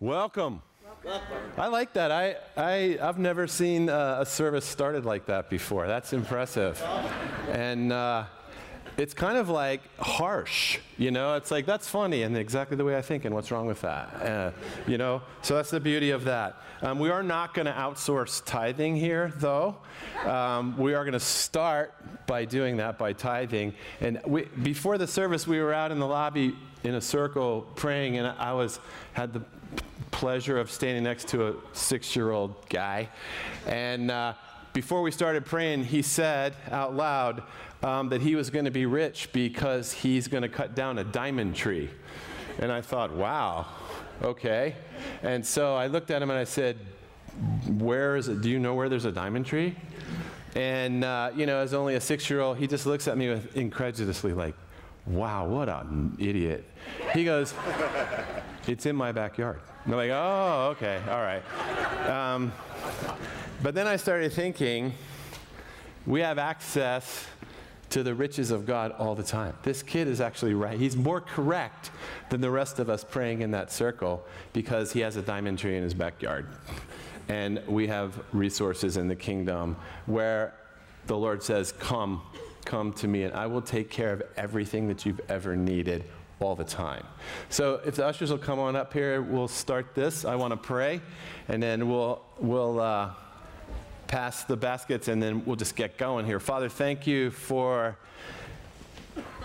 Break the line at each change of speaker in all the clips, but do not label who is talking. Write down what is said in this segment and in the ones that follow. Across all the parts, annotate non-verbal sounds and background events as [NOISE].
Welcome. I like that. I, I, I've never seen uh, a service started like that before. That's impressive. And uh, it's kind of like harsh, you know? It's like, that's funny and exactly the way I think, and what's wrong with that? Uh, you know? So that's the beauty of that. Um, we are not going to outsource tithing here, though. Um, we are going to start by doing that, by tithing. And we, before the service, we were out in the lobby in a circle praying, and I was, had the pleasure of standing next to a six year old guy. And uh, before we started praying, he said out loud um, that he was going to be rich because he's going to cut down a diamond tree. And I thought, wow, okay. And so I looked at him and I said, Where is it? Do you know where there's a diamond tree? And, uh, you know, as only a six year old, he just looks at me with incredulously, like, wow, what an idiot. He goes, It's in my backyard. And I'm like, oh, okay, all right. Um, but then I started thinking, we have access to the riches of God all the time. This kid is actually right. He's more correct than the rest of us praying in that circle because he has a diamond tree in his backyard. And we have resources in the kingdom where the Lord says, Come, come to me, and I will take care of everything that you've ever needed all the time. So if the ushers will come on up here, we'll start this. I want to pray, and then we'll, we'll uh, pass the baskets, and then we'll just get going here. Father, thank you for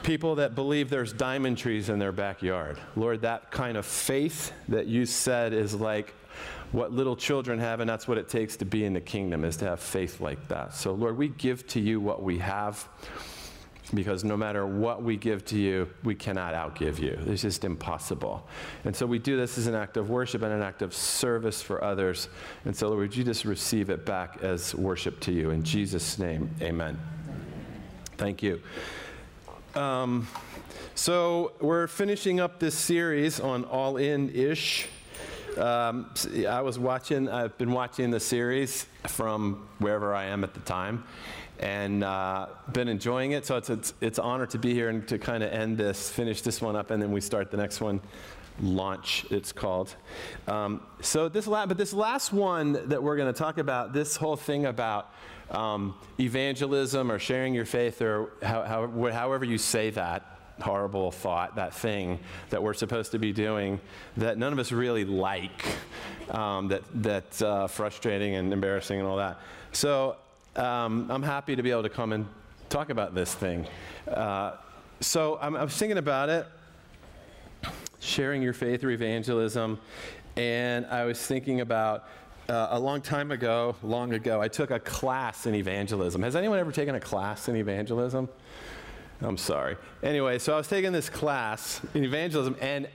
people that believe there's diamond trees in their backyard. Lord, that kind of faith that you said is like what little children have, and that's what it takes to be in the kingdom, is to have faith like that. So, Lord, we give to you what we have because no matter what we give to you, we cannot outgive you. It's just impossible. And so we do this as an act of worship and an act of service for others. And so, Lord, would you just receive it back as worship to you? In Jesus' name, amen. Thank you. Um, so we're finishing up this series on All In Ish. Um, I was watching, I've been watching the series from wherever I am at the time and uh, been enjoying it. So it's, it's, it's an honor to be here and to kind of end this, finish this one up, and then we start the next one. Launch, it's called. Um, so this, la- but this last one that we're going to talk about, this whole thing about um, evangelism or sharing your faith, or how, how, however you say that, horrible thought, that thing that we're supposed to be doing that none of us really like, um, that, that's uh, frustrating and embarrassing and all that. So um, I'm happy to be able to come and talk about this thing. Uh, so I'm, I was thinking about it, sharing your faith or evangelism, and I was thinking about uh, a long time ago, long ago, I took a class in evangelism. Has anyone ever taken a class in evangelism? I'm sorry. Anyway, so I was taking this class in evangelism, and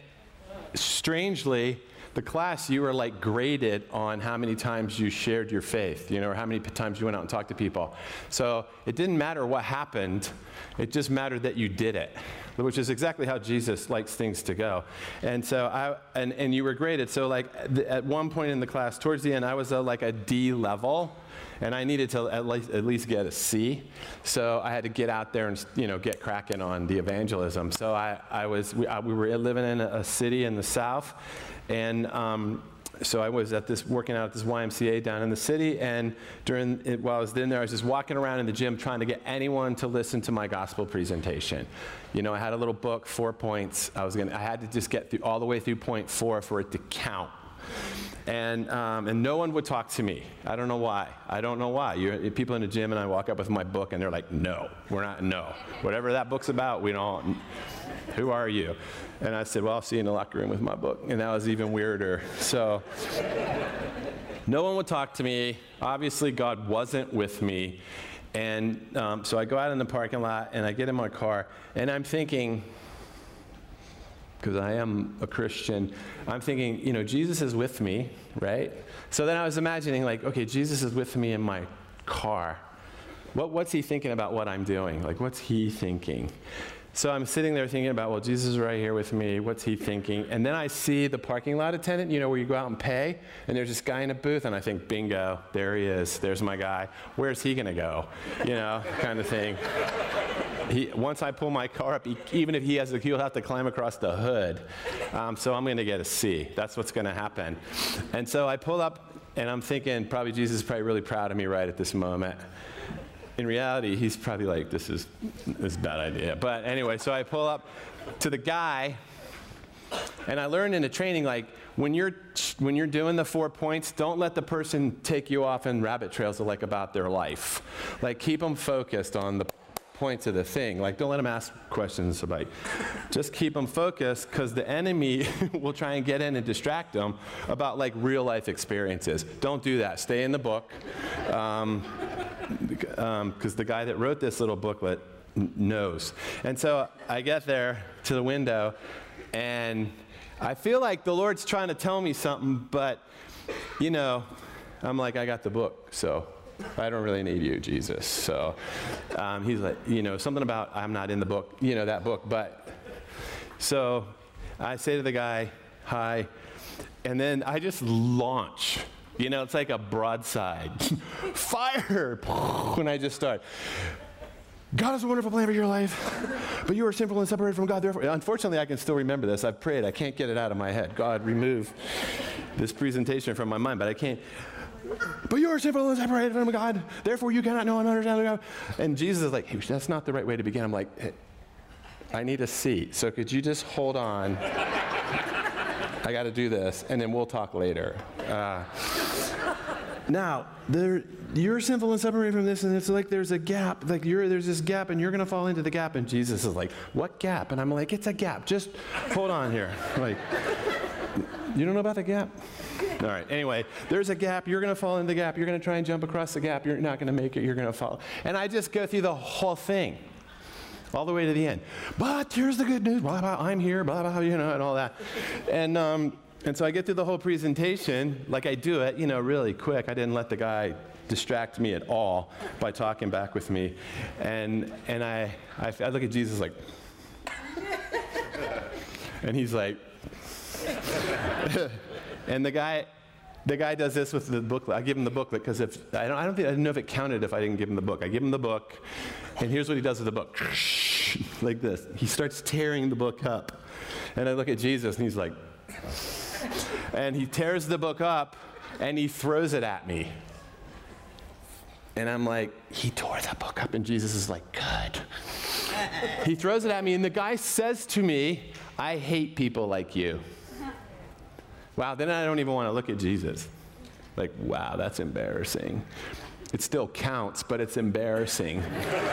strangely, the class, you were like graded on how many times you shared your faith, you know, or how many times you went out and talked to people. So it didn't matter what happened, it just mattered that you did it, which is exactly how Jesus likes things to go. And so I, and, and you were graded. So, like, at one point in the class, towards the end, I was a, like a D level and I needed to at least, at least get a C. So I had to get out there and you know get cracking on the evangelism. So I, I was we, I, we were living in a, a, city in the south, and um, so I was at this working out at this YMCA down in the city, and during it, while I was in there, I was just walking around in the gym trying to get anyone to listen to my gospel presentation. You know, I had a little book, four points. I was gonna, I had to just get through all the way through point four for it to count. And, um, and no one would talk to me. I don't know why. I don't know why. You're, people in the gym, and I walk up with my book, and they're like, no, we're not, no. Whatever that book's about, we don't, who are you? And I said, Well, I'll see you in the locker room with my book. And that was even weirder. So no one would talk to me. Obviously, God wasn't with me. And um, so I go out in the parking lot and I get in my car and I'm thinking, because I am a Christian, I'm thinking, you know, Jesus is with me, right? So then I was imagining, like, okay, Jesus is with me in my car. What, what's he thinking about what I'm doing? Like, what's he thinking? So I'm sitting there thinking about, well, Jesus is right here with me. What's he thinking? And then I see the parking lot attendant, you know, where you go out and pay, and there's this guy in a booth, and I think, bingo, there he is. There's my guy. Where's he going to go? You know, [LAUGHS] kind of thing. he, once I pull my car up, he, even if he has, a, he'll have to climb across the hood. Um, so I'm going to get a C. That's what's going to happen. And so I pull up, and I'm thinking, probably Jesus is probably really proud of me right at this moment. In reality, he's probably like, this is, this is a bad idea. But anyway, so I pull up to the guy, and I learned in the training, like, when you're, when you're doing the four points, don't let the person take you off in rabbit trails of, like about their life. Like, keep them focused on the points of the thing. Like, don't let them ask questions about, just keep them focused because the enemy [LAUGHS] will try and get in and distract them about like real life experiences. Don't do that. Stay in the book. Because um, um, the guy that wrote this little booklet knows. And so I get there to the window and I feel like the Lord's trying to tell me something, but, you know, I'm like, I got the book, so I don't really need you, Jesus. So um, he's like, you know, something about I'm not in the book, you know, that book. But so I say to the guy, hi, and then I just launch. You know, it's like a broadside. [LAUGHS] Fire! [LAUGHS] when I just start. God has a wonderful plan for your life, but you are sinful and separated from God. Therefore, unfortunately, I can still remember this. I've prayed. I can't get it out of my head. God, remove this presentation from my mind, but I can't. But you are sinful and separated from God. Therefore, you cannot know and understand God. And Jesus is like, that's not the right way to begin. I'm like, hey, I need a seat. So could you just hold on? I got to do this, and then we'll talk later. Uh, now, there, you're sinful and separated from this, and it's like there's a gap. Like there's this gap, and you're going to fall into the gap. And Jesus is like, "What gap?" And I'm like, "It's a gap. Just hold on here." Like, you don't know about the gap? All right. Anyway, there's a gap. You're going to fall in the gap. You're going to try and jump across the gap. You're not going to make it. You're going to fall. And I just go through the whole thing, all the way to the end. But here's the good news. Blah blah. I'm here. Blah blah. You know, and all that. And um, and so I get through the whole presentation, like I do it, you know, really quick. I didn't let the guy distract me at all by talking back with me. And, and I, I, I look at Jesus like, [LAUGHS] and he's like, [LAUGHS] and the guy, the guy does this with the booklet. I give him the booklet because if I don't, I don't think I don't know if it counted if I didn't give him the book. I give him the book, and here's what he does with the book, [LAUGHS] like this. He starts tearing the book up, and I look at Jesus, and he's like and he tears the book up and he throws it at me. And I'm like, he tore the book up, and Jesus is like, good. he throws it at me, and the guy says to me, I hate people like you. Wow, then I don't even want to look at Jesus. Like, wow, that's embarrassing. It still counts, but it's embarrassing.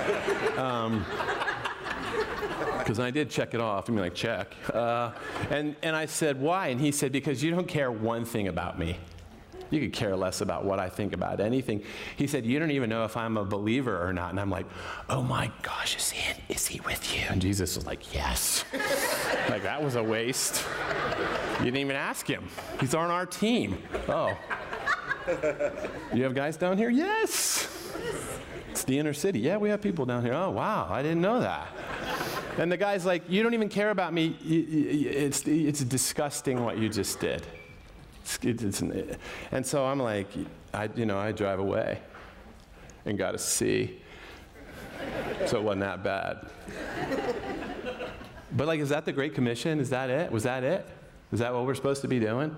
[LAUGHS] um, because I did check it off. I mean, like, check. Uh, and, and I said, why? And he said, because you don't care one thing about me. You could care less about what I think about anything. He said, You don't even know if I'm a believer or not. And I'm like, Oh my gosh, is he, in, is he with you? And Jesus was like, Yes. [LAUGHS] like, that was a waste. You didn't even ask him. He's on our team. Oh. You have guys down here? Yes. It's the inner city. Yeah, we have people down here. Oh, wow. I didn't know that. And the guy's like, You don't even care about me. It's, it's disgusting what you just did. It's, it's, and so I'm like, I, you know, I drive away and got a C. So it wasn't that bad. But like, is that the Great Commission? Is that it? Was that it? Is that what we're supposed to be doing?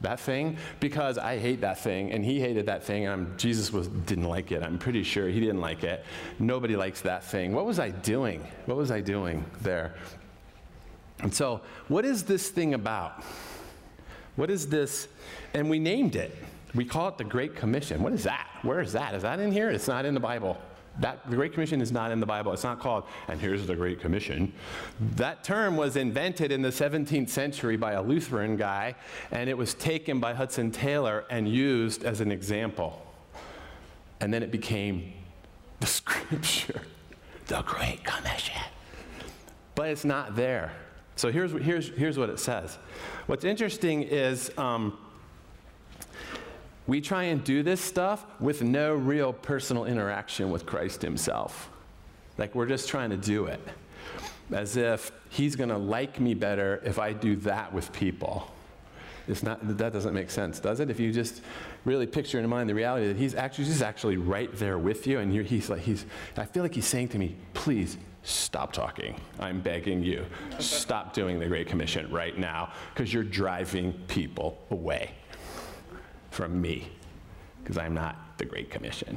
that thing because I hate that thing and he hated that thing and I'm, Jesus was, didn't like it. I'm pretty sure he didn't like it. Nobody likes that thing. What was I doing? What was I doing there? And so, what is this thing about? What is this? And we named it. We call it the Great Commission. What is that? Where is that? Is that in here? It's not in the Bible. That, the Great Commission is not in the Bible. It's not called, and here's the Great Commission. That term was invented in the 17th century by a Lutheran guy, and it was taken by Hudson Taylor and used as an example. And then it became the [LAUGHS] Scripture, the Great Commission. But it's not there. So here's, here's, here's what it says. What's interesting is um, we try and do this stuff with no real personal interaction with Christ Himself. Like we're just trying to do it as if He's going to like me better if I do that with people. It's not, that doesn't make sense, does it? If you just really picture in mind the reality that he's actually, he's actually right there with you, and he's like, he's, I feel like he's saying to me, please stop talking. I'm begging you. Stop doing the Great Commission right now because you're driving people away from me because I'm not the Great Commission.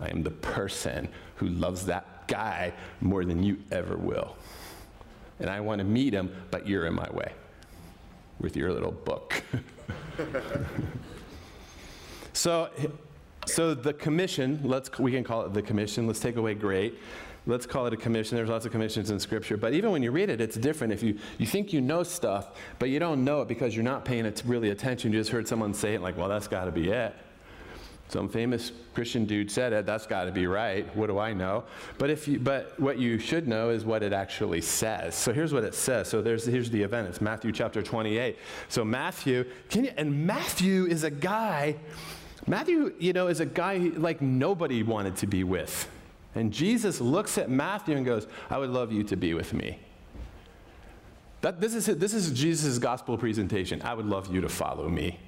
I am the person who loves that guy more than you ever will. And I want to meet him, but you're in my way with your little book. [LAUGHS] so, so the commission, let's, we can call it the commission. Let's take away great. Let's call it a commission. There's lots of commissions in Scripture. But even when you read it, it's different. If you, you think you know stuff, but you don't know it because you're not paying it really attention, you just heard someone say it, like, well, that's got to be it. Some famous Christian dude said it. That's got to be right. What do I know? But if you, but what you should know is what it actually says. So here's what it says. So there's here's the event. It's Matthew chapter 28. So Matthew, can you, and Matthew is a guy. Matthew, you know, is a guy like nobody wanted to be with. And Jesus looks at Matthew and goes, "I would love you to be with me." That, this, is, this is Jesus' gospel presentation. I would love you to follow me.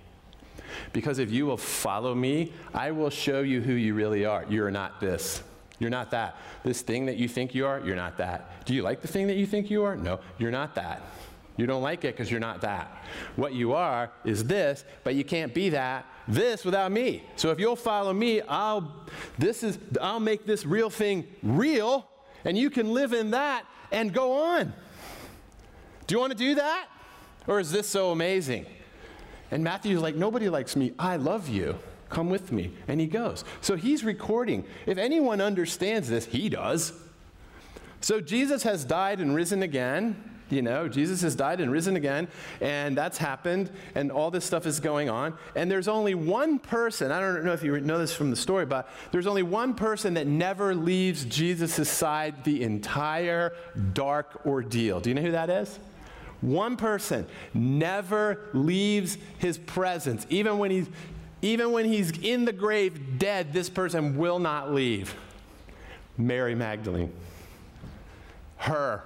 Because if you will follow me, I will show you who you really are. You're not this. You're not that. This thing that you think you are, you're not that. Do you like the thing that you think you are? No, you're not that. You don't like it because you're not that. What you are is this, but you can't be that this without me. So if you'll follow me, I'll this is I'll make this real thing real and you can live in that and go on. Do you want to do that? Or is this so amazing? And Matthew's like, Nobody likes me. I love you. Come with me. And he goes. So he's recording. If anyone understands this, he does. So Jesus has died and risen again. You know, Jesus has died and risen again, and that's happened, and all this stuff is going on. And there's only one person, I don't know if you know this from the story, but there's only one person that never leaves Jesus' side the entire dark ordeal. Do you know who that is? One person never leaves his presence. Even when he's, even when he's in the grave dead, this person will not leave. Mary Magdalene. Her.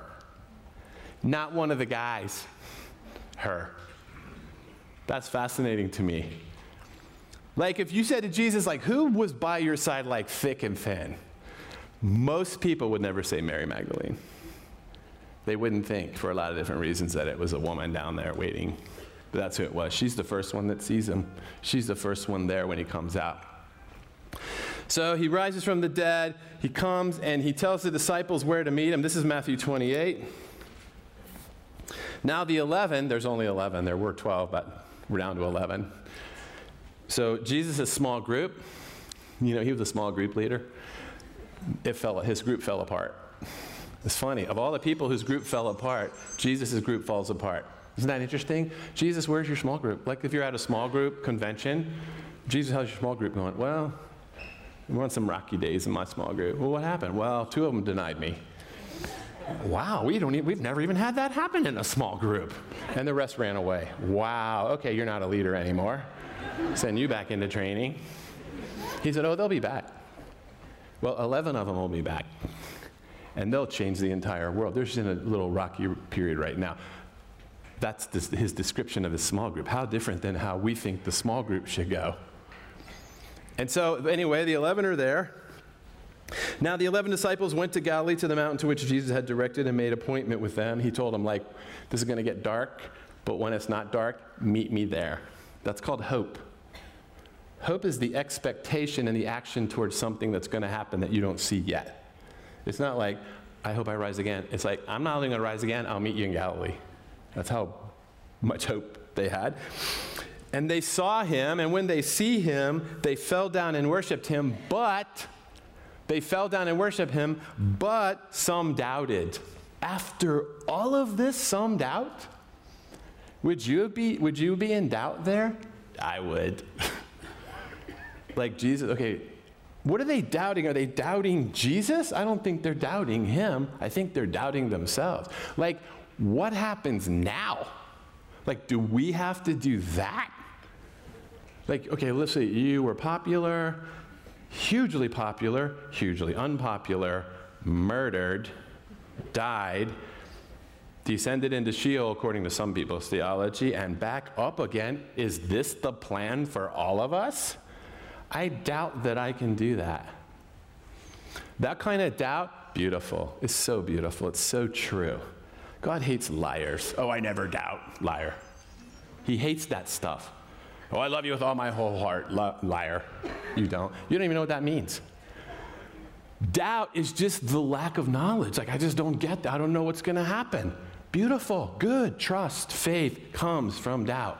Not one of the guys. Her. That's fascinating to me. Like if you said to Jesus, like, who was by your side like thick and thin? Most people would never say Mary Magdalene they wouldn't think, for a lot of different reasons, that it was a woman down there waiting. But that's who it was. She's the first one that sees him, she's the first one there when he comes out. So he rises from the dead. He comes and he tells the disciples where to meet him. This is Matthew 28. Now, the 11, there's only 11. There were 12, but we're down to 11. So, Jesus' small group, you know, he was a small group leader. It fell, his group fell apart. It's funny. Of all the people whose group fell apart, Jesus' group falls apart. Isn't that interesting? Jesus, where's your small group? Like if you're at a small group convention, Jesus, how's your small group going? Well, we're on some rocky days in my small group. Well, what happened? Well, two of them denied me. Wow, we don't we've never even had that happen in a small group. And the rest ran away. Wow, okay, you're not a leader anymore. Send you back into training. He said, Oh, they'll be back. Well, 11 of them will be back and they'll change the entire world. They're just in a little rocky period right now. That's this, his description of his small group. How different than how we think the small group should go. And so, anyway, the 11 are there. Now, the 11 disciples went to Galilee to the mountain to which Jesus had directed and made appointment with them. He told them, like, this is going to get dark, but when it's not dark, meet me there. That's called hope. Hope is the expectation and the action towards something that's going to happen that you don't see yet. It's not like, I hope I rise again. It's like, I'm not only going to rise again, I'll meet you in Galilee. That's how much hope they had. And they saw him, and when they see him, they fell down and worshiped him, but they fell down and worshiped him, but some doubted. After all of this, some doubt? Would you be, would you be in doubt there? I would. [LAUGHS] like Jesus, okay, what are they doubting? Are they doubting Jesus? I don't think they're doubting him. I think they're doubting themselves. Like, what happens now? Like, do we have to do that? Like, okay, let's say you were popular, hugely popular, hugely unpopular, murdered, died, descended into Sheol according to some people's theology, and back up again. Is this the plan for all of us? I doubt that I can do that. That kind of doubt beautiful. It's so beautiful. It's so true. God hates liars. Oh, I never doubt. Liar. He hates that stuff. Oh, I love you with all my whole heart. liar. You don't. You don't even know what that means. Doubt is just the lack of knowledge. Like, I just don't get that. I don't know what's going to happen. Beautiful, good, trust, faith comes from doubt.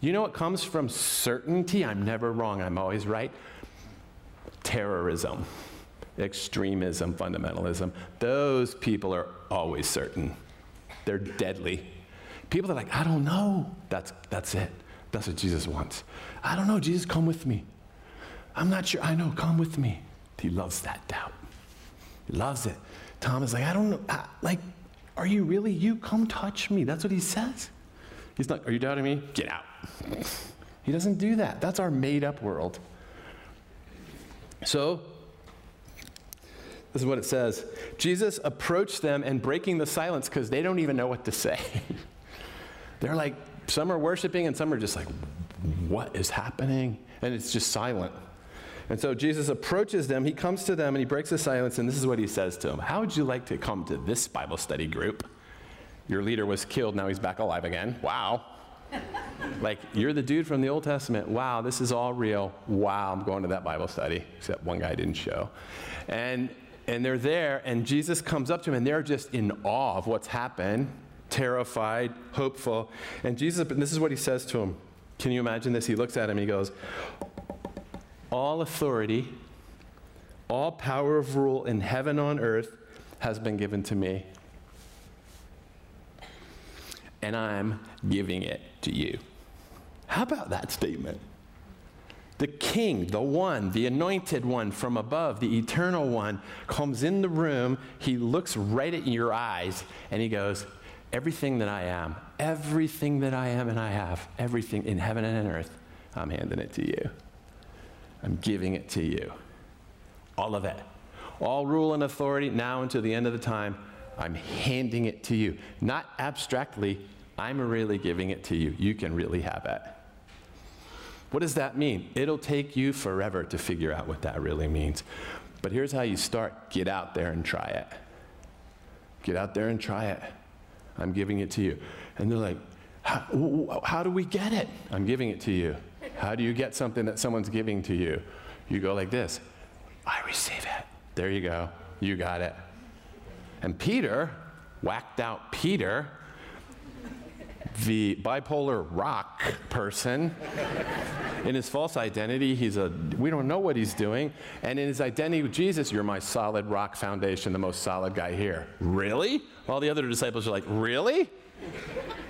You know what comes from certainty? I'm never wrong, I'm always right. Terrorism, extremism, fundamentalism. Those people are always certain. They're deadly. People are like, I don't know. That's, that's it. That's what Jesus wants. I don't know. Jesus, come with me. I'm not sure. I know. Come with me. He loves that doubt. He loves it. Thomas is like, I don't know. I, like, are you really you? Come touch me. That's what he says. He's not, Are you doubting me? Get out. [LAUGHS] He doesn't do that. That's our made up world. So, this is what it says Jesus approached them and breaking the silence because they don't even know what to say. [LAUGHS] They're like, some are worshiping and some are just like, what is happening? And it's just silent. And so Jesus approaches them, he comes to them, and he breaks the silence, and this is what he says to them How would you like to come to this Bible study group? Your leader was killed, now he's back alive again. Wow. [LAUGHS] like, you're the dude from the Old Testament. Wow, this is all real. Wow, I'm going to that Bible study, except one guy didn't show. And, and they're there, and Jesus comes up to them, and they're just in awe of what's happened, terrified, hopeful. And Jesus, and this is what he says to him. Can you imagine this? He looks at him, he goes, all authority, all power of rule in heaven on earth has been given to me. And I'm giving it to you. How about that statement? The king, the one, the anointed one from above, the eternal one, comes in the room. He looks right at your eyes and he goes, Everything that I am, everything that I am and I have, everything in heaven and in earth, I'm handing it to you. I'm giving it to you. All of it. All rule and authority now until the end of the time, I'm handing it to you. Not abstractly, I'm really giving it to you. You can really have it. What does that mean? It'll take you forever to figure out what that really means. But here's how you start get out there and try it. Get out there and try it. I'm giving it to you. And they're like, how, how do we get it? I'm giving it to you. How do you get something that someone's giving to you? You go like this I receive it. There you go. You got it. And Peter, whacked out Peter, the bipolar rock person, in his false identity, he's a, we don't know what he's doing. And in his identity with Jesus, you're my solid rock foundation, the most solid guy here. Really? All the other disciples are like, really?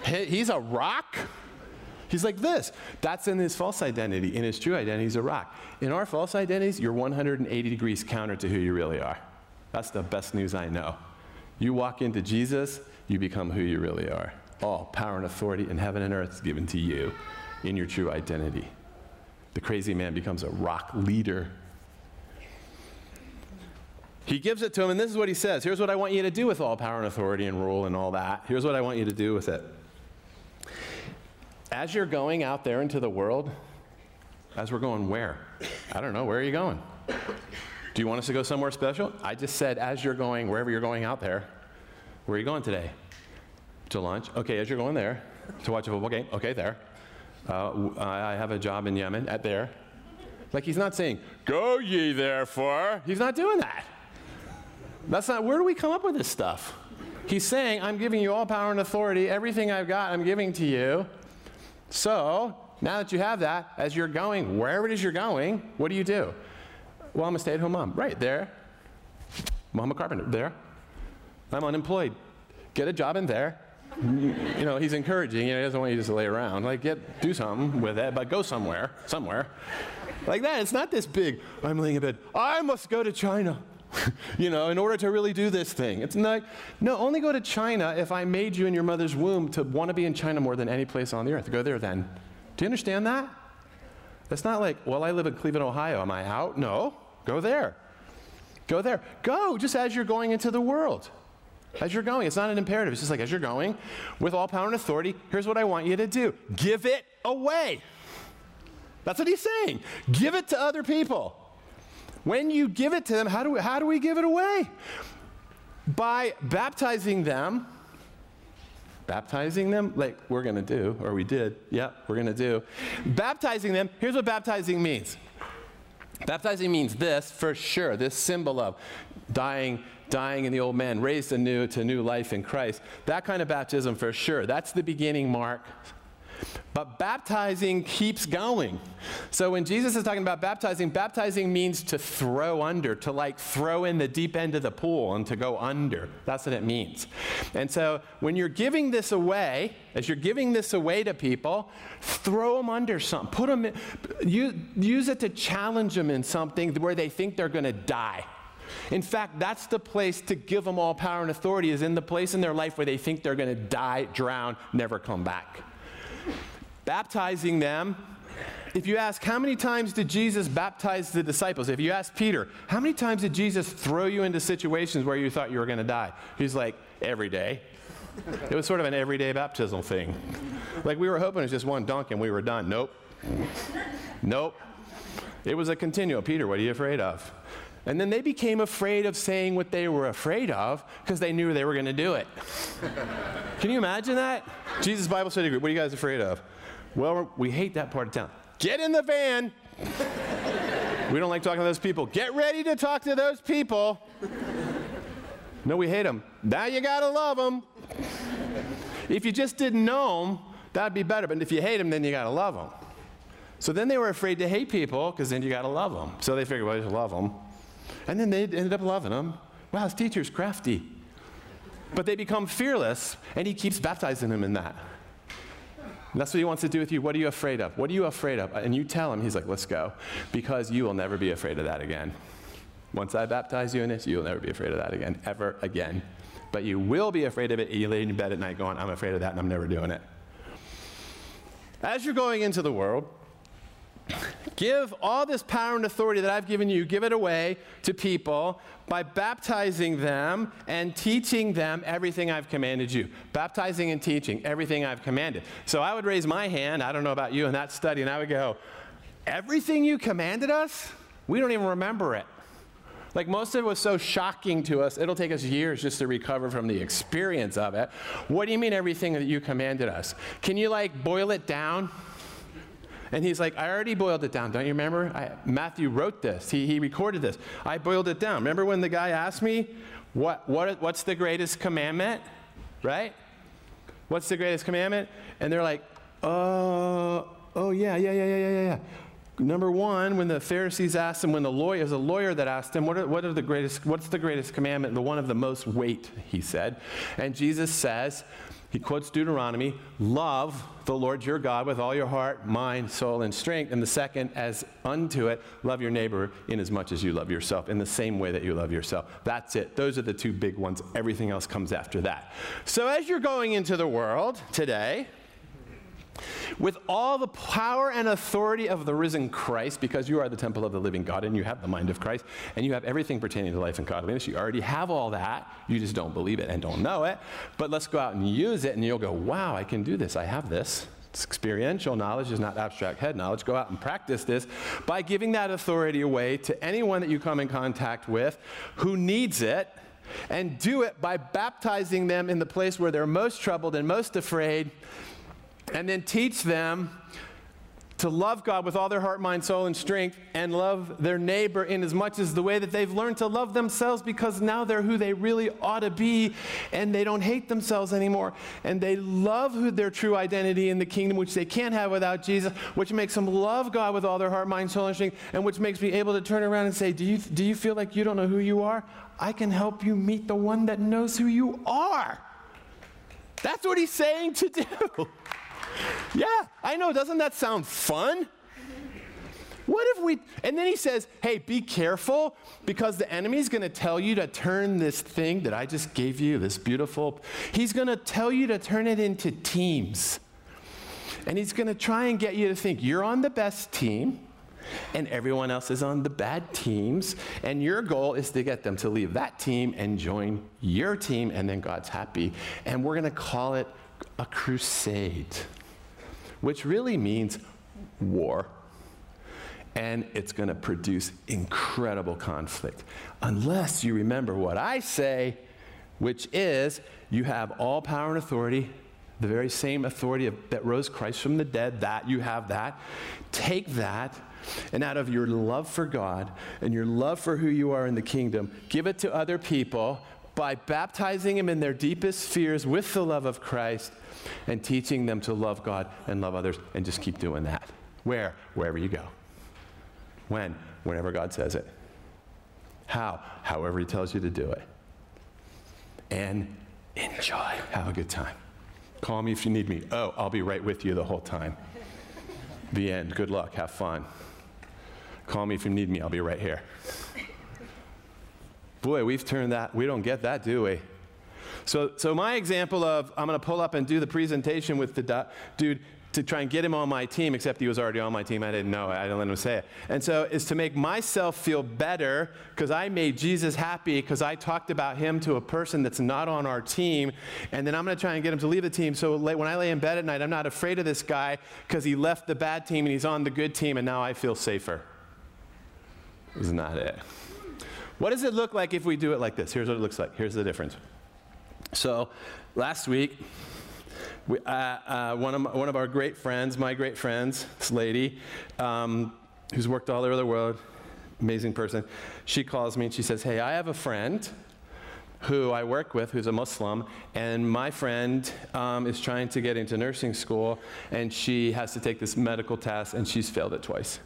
He's a rock? He's like this. That's in his false identity. In his true identity, he's a rock. In our false identities, you're 180 degrees counter to who you really are. That's the best news I know. You walk into Jesus, you become who you really are. All power and authority in heaven and earth is given to you in your true identity. The crazy man becomes a rock leader. He gives it to him, and this is what he says Here's what I want you to do with all power and authority and rule and all that. Here's what I want you to do with it as you're going out there into the world, as we're going where? I don't know. Where are you going? Do you want us to go somewhere special? I just said, as you're going, wherever you're going out there, where are you going today? To lunch? Okay, as you're going there, to watch a football game? Okay, there. Uh, I have a job in Yemen, at there. Like, he's not saying, go ye therefore. He's not doing that. That's not, where do we come up with this stuff? He's saying, I'm giving you all power and authority. Everything I've got, I'm giving to you. So, now that you have that, as you're going, wherever it is you're going, what do you do? Well, I'm a stay at home mom. Right there. I'm a carpenter. There. I'm unemployed. Get a job in there. You know, he's encouraging. You know, he doesn't want you just to lay around. Like, get do something with it, but go somewhere, somewhere. Like that. It's not this big. I'm laying in bed. I must go to China. [LAUGHS] you know, in order to really do this thing. It's not, no, only go to China if I made you in your mother's womb to want to be in China more than any place on the earth. Go there then. Do you understand that? It's not like, well, I live in Cleveland, Ohio. Am I out? No. Go there. Go there. Go just as you're going into the world. As you're going. It's not an imperative. It's just like as you're going, with all power and authority, here's what I want you to do give it away. That's what he's saying. Give it to other people. When you give it to them, how do we, how do we give it away? by baptizing them, baptizing them, like we're going to do, or we did, yeah, we're going to do. Baptizing them, here's what baptizing means. Baptizing means this for sure, this symbol of dying, dying in the old man, raised anew to new life in Christ. That kind of baptism for sure. That's the beginning mark but baptizing keeps going. So when Jesus is talking about baptizing, baptizing means to throw under, to like throw in the deep end of the pool and to go under. That's what it means. And so when you're giving this away, as you're giving this away to people, throw them under something. Put them in, use, use it to challenge them in something where they think they're going to die. In fact, that's the place to give them all power and authority, is in the place in their life where they think they're going to die, drown, never come back baptizing them. If you ask, how many times did Jesus baptize the disciples? If you ask Peter, how many times did Jesus throw you into situations where you thought you were going to die? He's like, every day. It was sort of an everyday baptismal thing. Like we were hoping it was just one dunk and we were done. Nope. nope. It was a continual. Peter, what are you afraid of? And then they became afraid of saying what they were afraid of because they knew they were going to do it. [LAUGHS] Can you imagine that? Jesus Bible Study Group, what are you guys afraid of? Well, we hate that part of town. Get in the van. we don't like talking to those people. Get ready to talk to those people. No, we hate them. Now you got to love them. If you just didn't know them, that'd be better. But if you hate them, then you got to love them. So then they were afraid to hate people because then you got to love them. So they figured, well, you love them. And then they ended up loving him. Wow, his teacher's crafty. But they become fearless, and he keeps baptizing them in that. And that's what he wants to do with you. What are you afraid of? What are you afraid of? And you tell him, he's like, let's go. Because you will never be afraid of that again. Once I baptize you in this, you will never be afraid of that again, ever again. But you will be afraid of it. You lay in bed at night going, I'm afraid of that and I'm never doing it. As you're going into the world, Give all this power and authority that I've given you, give it away to people by baptizing them and teaching them everything I've commanded you. Baptizing and teaching everything I've commanded. So I would raise my hand, I don't know about you in that study, and I would go, Everything you commanded us? We don't even remember it. Like most of it was so shocking to us, it'll take us years just to recover from the experience of it. What do you mean everything that you commanded us? Can you like boil it down? And he's like, I already boiled it down. Don't you remember? I, Matthew wrote this, he, he recorded this. I boiled it down. Remember when the guy asked me, what, what, What's the greatest commandment? Right? What's the greatest commandment? And they're like, uh, oh, yeah, yeah, yeah, yeah, yeah, yeah. Number one, when the Pharisees asked him, when the lawyer, was a lawyer that asked him, what are, what are the greatest, what's the greatest commandment? The one of the most weight, he said. And Jesus says, he quotes Deuteronomy love the Lord your God with all your heart, mind, soul, and strength. And the second, as unto it, love your neighbor in as much as you love yourself, in the same way that you love yourself. That's it. Those are the two big ones. Everything else comes after that. So as you're going into the world today, with all the power and authority of the risen Christ, because you are the temple of the living God and you have the mind of Christ and you have everything pertaining to life and godliness. You already have all that. You just don't believe it and don't know it. But let's go out and use it, and you'll go, wow, I can do this. I have this. It's experiential knowledge, is not abstract head knowledge. Go out and practice this by giving that authority away to anyone that you come in contact with who needs it and do it by baptizing them in the place where they're most troubled and most afraid and then teach them to love God with all their heart, mind, soul, and strength, and love their neighbor in as much as the way that they've learned to love themselves because now they're who they really ought to be, and they don't hate themselves anymore. And they love who their true identity in the kingdom, which they can't have without Jesus, which makes them love God with all their heart, mind, soul, and strength, and which makes me able to turn around and say, Do you, do you feel like you don't know who you are? I can help you meet the one that knows who you are. That's what he's saying to do. [LAUGHS] yeah, I know. Doesn't that sound fun? What if we, and then he says, hey, be careful because the enemy's going to tell you to turn this thing that I just gave you, this beautiful, he's going to tell you to turn it into teams. And he's going to try and get you to think you're on the best team and everyone else is on the bad teams. And your goal is to get them to leave that team and join your team, and then God's happy. And we're going to call it a crusade which really means war. And it's going to produce incredible conflict. Unless you remember what I say which is you have all power and authority, the very same authority of, that rose Christ from the dead, that you have that. Take that, and out of your love for God and your love for who you are in the kingdom, give it to other people by baptizing them in their deepest fears with the love of Christ and teaching them to love God and love others, and just keep doing that. Where? Wherever you go. When? Whenever God says it. How? However He tells you to do it. And enjoy. Have a good time. Call me if you need me. Oh, I'll be right with you the whole time. the end. Good luck. Have fun. Call me if you need me. I'll be right here. Boy, we've turned that. We don't get that, do we? So, so my example of I'm going to pull up and do the presentation with the dude to try and get him on my team, except he was already on my team. I didn't know. I didn't let him say it. And so is to make myself feel better because I made Jesus happy because I talked about him to a person that's not on our team. And then I'm going to try and get him to leave the team. So when I lay in bed at night, I'm not afraid of this guy because he left the bad team and he's on the good team, and now I feel safer. Isn't that it? What does it look like if we do it like this? Here's what it looks like. Here's the difference. So last week, we, uh, uh, one, of my, one of our great friends, my great friends, this lady, um, who's worked all over the world, amazing person, she calls me and she says, Hey, I have a friend who I work with who's a Muslim, and my friend um, is trying to get into nursing school, and she has to take this medical test, and she's failed it twice.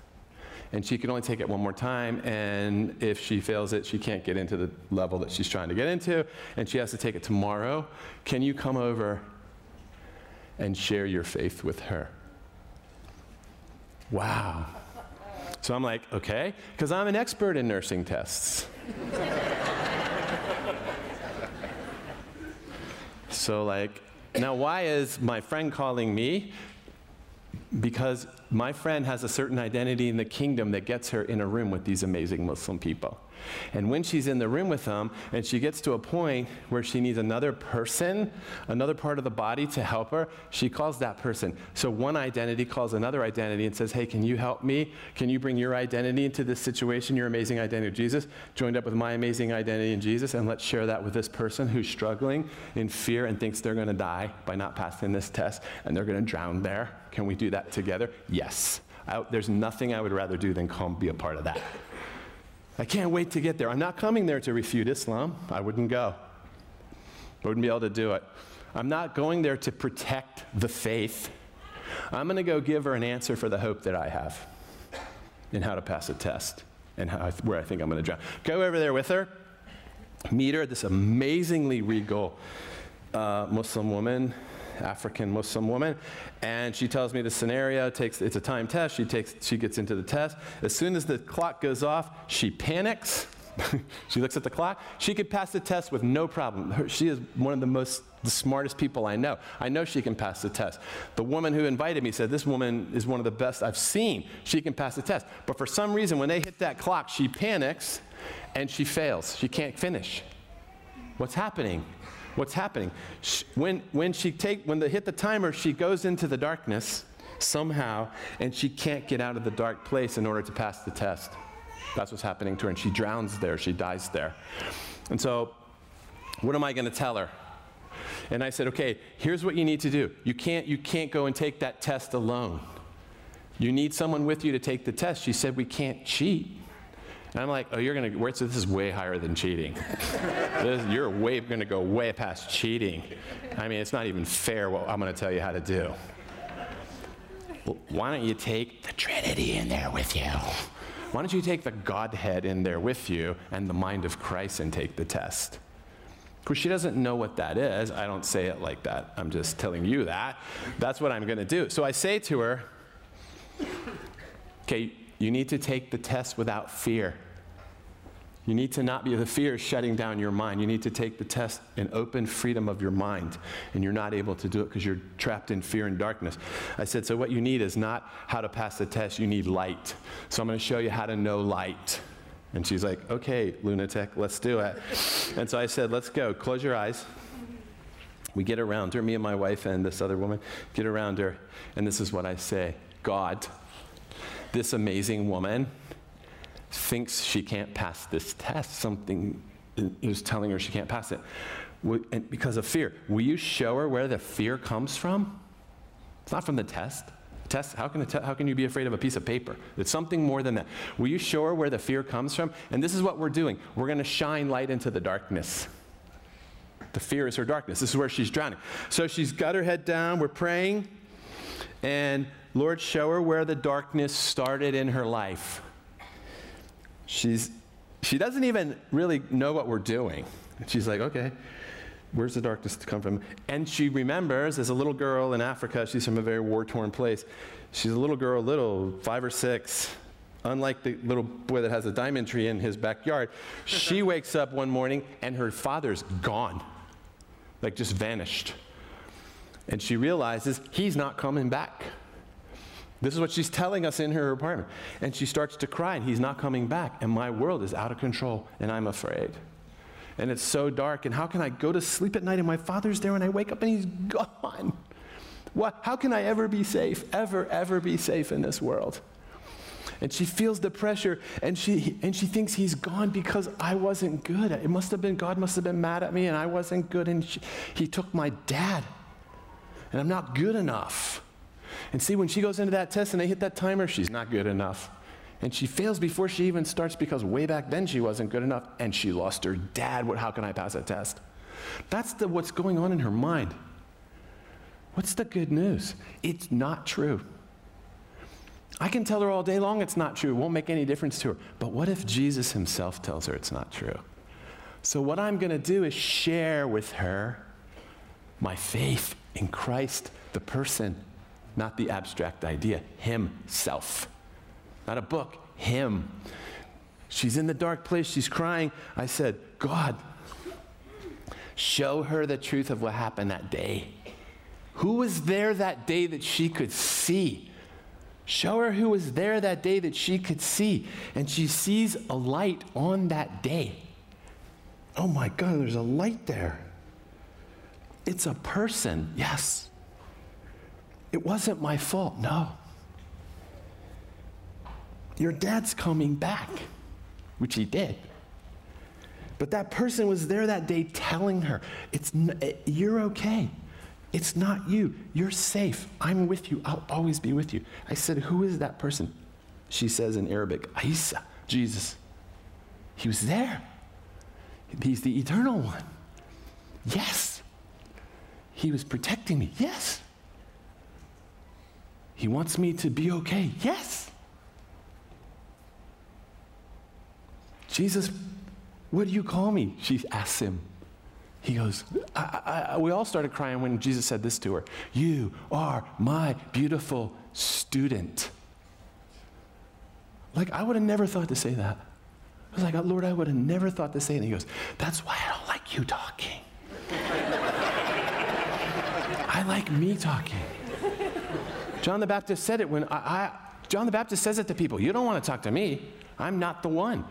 And she can only take it one more time, and if she fails it, she can't get into the level that she's trying to get into, and she has to take it tomorrow. Can you come over and share your faith with her. Wow. So I'm like, okay, because I'm an expert in nursing tests. [LAUGHS] so, like, now why is my friend calling me? Because my friend has a certain identity in the kingdom that gets her in a room with these amazing Muslim people. And when she's in the room with them and she gets to a point where she needs another person, another part of the body to help her, she calls that person. So one identity calls another identity and says, Hey, can you help me? Can you bring your identity into this situation, your amazing identity of Jesus, joined up with my amazing identity in Jesus, and let's share that with this person who's struggling in fear and thinks they're going to die by not passing this test and they're going to drown there. Can we do that together? Yes. I, there's nothing I would rather do than come be a part of that. I can't wait to get there. I'm not coming there to refute Islam. I wouldn't go. I wouldn't be able to do it. I'm not going there to protect the faith. I'm going to go give her an answer for the hope that I have in how to pass a test and where I think I'm going to drown. Go over there with her, meet her, this amazingly regal uh, Muslim woman African Muslim woman, and she tells me the scenario. Takes it's a time test. She takes she gets into the test. As soon as the clock goes off, she panics. [LAUGHS] she looks at the clock. She could pass the test with no problem. Her, she is one of the most the smartest people I know. I know she can pass the test. The woman who invited me said, This woman is one of the best I've seen. She can pass the test. But for some reason, when they hit that clock, she panics and she fails. She can't finish. What's happening? What's happening. She, when, when she take, when they hit the timer, she goes into the darkness somehow, and she can't get out of the dark place in order to pass the test. That's what's happening to her, and she drowns there. She dies there. And so, what am I going to tell her? And I said, okay, here's what you need to do. You can't, you can't go and take that test alone. You need someone with you to take the test. She said, we can't cheat. And I'm like, oh, you're going to, so this is way higher than cheating. this, you're way going to go way past cheating. I mean, it's not even fair what I'm going to tell you how to do. Why don't you take the Trinity in there with you? Why don't you take the Godhead in there with you and the mind of Christ and take the test? Of course, she doesn't know what that is. I don't say it like that. I'm just telling you that. That's what I'm going to do. So I say to her, okay, you need to take the test without fear. You need to not be, the fear is shutting down your mind. You need to take the test in open freedom of your mind. And you're not able to do it because you're trapped in fear and darkness. I said, so what you need is not how to pass the test, you need light. So I'm going to show you how to know light. And she's like, okay, lunatic, let's do it. And so I said, let's go. Close your eyes. We get around her, me and my wife and this other woman get around her. And this is what I say God, this amazing woman thinks she can't pass this test. Something is telling her she can't pass it. and because of fear. Will you show her where the fear comes from? It's not from the test. Test, how can, how can you be afraid of a piece of paper? It's something more than that. Will you show her where the fear comes from? And this is what we're doing. We're going to shine light into the darkness. The fear is her darkness. This is where she's drowning. So she's got her head down. We're praying. And Lord, show her where the darkness started in her life. She's, she doesn't even really know what we're doing. She's like, okay, where's the darkness to come from? And she remembers, as a little girl in Africa, she's from a very war torn place. She's a little girl, little, five or six. Unlike the little boy that has a diamond tree in his backyard, she [LAUGHS] wakes up one morning and her father's gone, like just vanished. And she realizes he's not coming back. This is what she's telling us in her apartment. And she starts to cry, and he's not coming back. And my world is out of control, and I'm afraid and it's so dark. And how can I go to sleep at night and my father's there and I wake up and he's [LAUGHS] gone? What, how can I ever be safe, ever, ever be safe in this world? And she feels the pressure and she, and she thinks he's gone because I wasn't good. It must have been, God must have been mad at me and I wasn't good and she, he took my dad and I'm not good enough. And see, when she goes into that test and they hit that timer, she's not good enough. And she fails before she even starts because way back then she wasn't good enough and she lost her dad. What, how can I pass that test? That's the, what's going on in her mind. What's the good news? It's not true. I can tell her all day long it's not true. It won't make any difference to her. But what if Jesus himself tells her it's not true? So, what I'm going to do is share with her my faith in Christ, the person, not the abstract idea, himself. Not a book, Him. She's in the dark place, she's crying. I said, God, show her the truth of what happened that day. Who was there that day that she could see? Show her who was there that day that she could see. And she sees a light on that day. Oh my God, there's a light there. It's a person, yes. It wasn't my fault, no. Your dad's coming back, which he did. But that person was there that day telling her, it's n- eh, You're okay. It's not you. You're safe. I'm with you. I'll always be with you. I said, Who is that person? She says in Arabic, Isa, Jesus. He was there. He's the eternal one. Yes. He was protecting me. Yes. He wants me to be okay. Yes. Jesus, what do you call me? She asks him. He goes, I, I, we all started crying when Jesus said this to her You are my beautiful student. Like, I would have never thought to say that. I was like, oh, Lord, I would have never thought to say it. And he goes, That's why I don't like you talking. [LAUGHS] I like me talking. John the Baptist said it when I, I, John the Baptist says it to people. You don't want to talk to me. I'm not the one.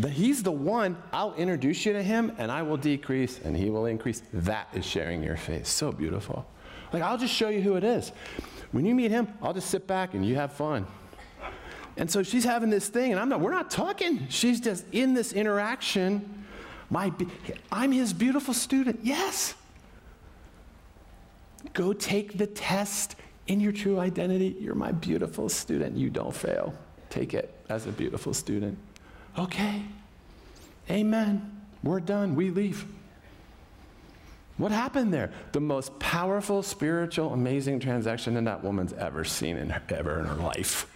The, he's the one. I'll introduce you to him and I will decrease and he will increase. That is sharing your faith. So beautiful. Like, I'll just show you who it is. When you meet him, I'll just sit back and you have fun. And so she's having this thing, and I'm not, we're not talking. She's just in this interaction. My, I'm his beautiful student. Yes. Go take the test in your true identity. You're my beautiful student. You don't fail. Take it as a beautiful student. Okay. Amen. We're done. We leave. What happened there? The most powerful, spiritual, amazing transaction that that woman's ever seen in her, ever in her life.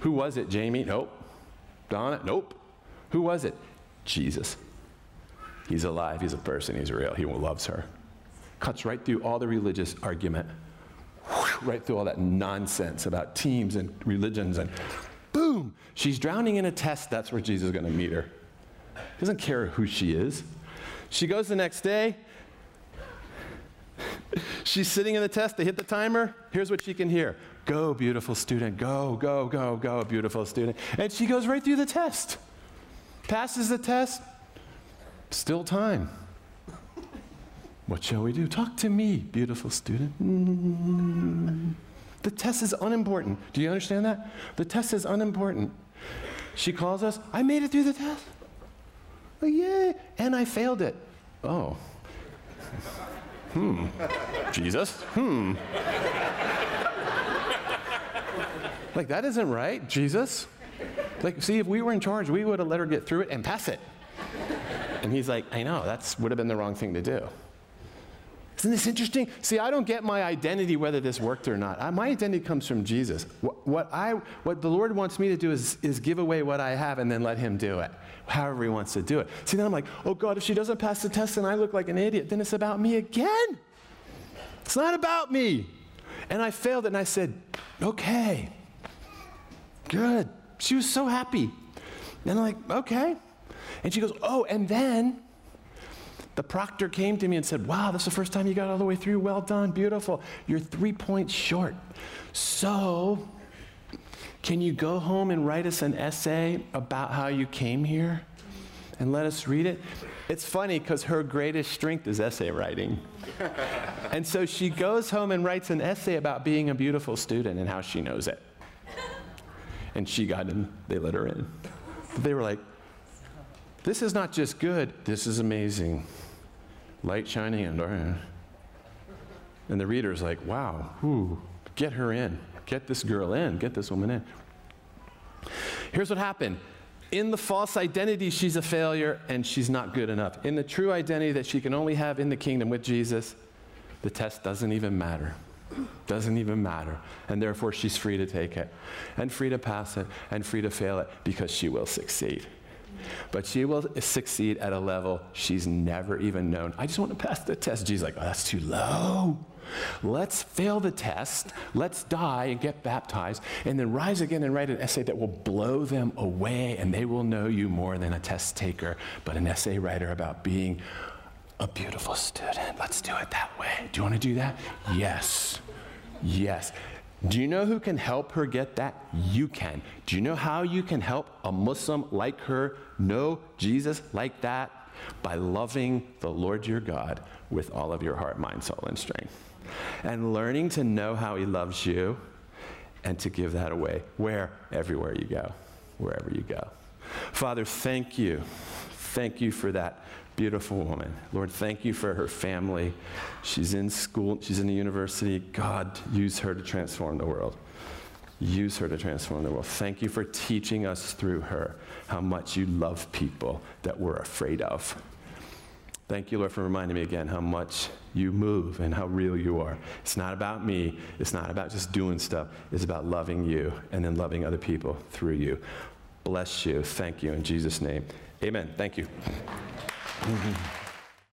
Who was it, Jamie? Nope. Donna? Nope. Who was it? Jesus. He's alive. He's a person. He's real. He loves her. Cuts right through all the religious argument, right through all that nonsense about teams and religions and boom, she's drowning in a test. That's where Jesus is going to meet her. He doesn't care who she is. She goes the next day. [LAUGHS] She's sitting in the test. They hit the timer. Here's what she can hear Go, beautiful student. Go, go, go, go, beautiful student. And she goes right through the test. Passes the test. Still time. What shall we do? Talk to me, beautiful student. The test is unimportant. Do you understand that? The test is unimportant. She calls us, I made it through the test. Oh, yay. And I failed it. Oh. Hmm. Jesus? Hmm. like, that isn't right, Jesus. Like, see, if we were in charge, we would have let her get through it and pass it. And he's like, I know, that would have been the wrong thing to do. Isn't this interesting? See, I don't get my identity whether this worked or not. I, my identity comes from Jesus. What, what, I, what the Lord wants me to do is, is give away what I have and then let Him do it, however He wants to do it. See, then I'm like, oh God, if she doesn't pass the test and I look like an idiot, then it's about me again. It's not about me. And I failed and I said, okay, good. She was so happy. And I'm like, okay. And she goes, oh, and then the proctor came to me and said, Wow, that's the first time you got all the way through. Well done, beautiful. You're three points short. So, can you go home and write us an essay about how you came here and let us read it? It's funny because her greatest strength is essay writing. [LAUGHS] and so she goes home and writes an essay about being a beautiful student and how she knows it. And she got in, they let her in. They were like, this is not just good, this is amazing light shining in. And the reader's like, wow, get her in. Get this girl in. Get this woman in. Here's what happened. In the false identity, she's a failure and she's not good enough. In the true identity that she can only have in the kingdom with Jesus, the test doesn't even matter. Doesn't even matter. And therefore, she's free to take it and free to pass it and free to fail it because she will succeed. But she will succeed at a level she's never even known. I just want to pass the test. Jesus like, oh, that's too low. Let's fail the test, let's die and get baptized, and then rise again and write an essay that will blow them away, and they will know you more than a test taker, but an essay writer about being a beautiful student. Let's do it that way. Do you want to do that? Yes. Yes. Do you know who can help her get that? You can. Do you know how you can help a Muslim like her know Jesus like that? By loving the Lord your God with all of your heart, mind, soul, and strength. And learning to know how he loves you and to give that away. Where? Everywhere you go. Wherever you go. Father, thank you. Thank you for that beautiful woman. Lord, thank you for her family. She's in school, she's in the university. God, use her to transform the world. Use her to transform the world. Thank you for teaching us through her how much you love people that we're afraid of. Thank you, Lord, for reminding me again how much you move and how real you are. It's not about me. It's not about just doing stuff. It's about loving you and then loving other people through you. Bless you. Thank you in Jesus' name. Amen. Thank you. 嗯哼。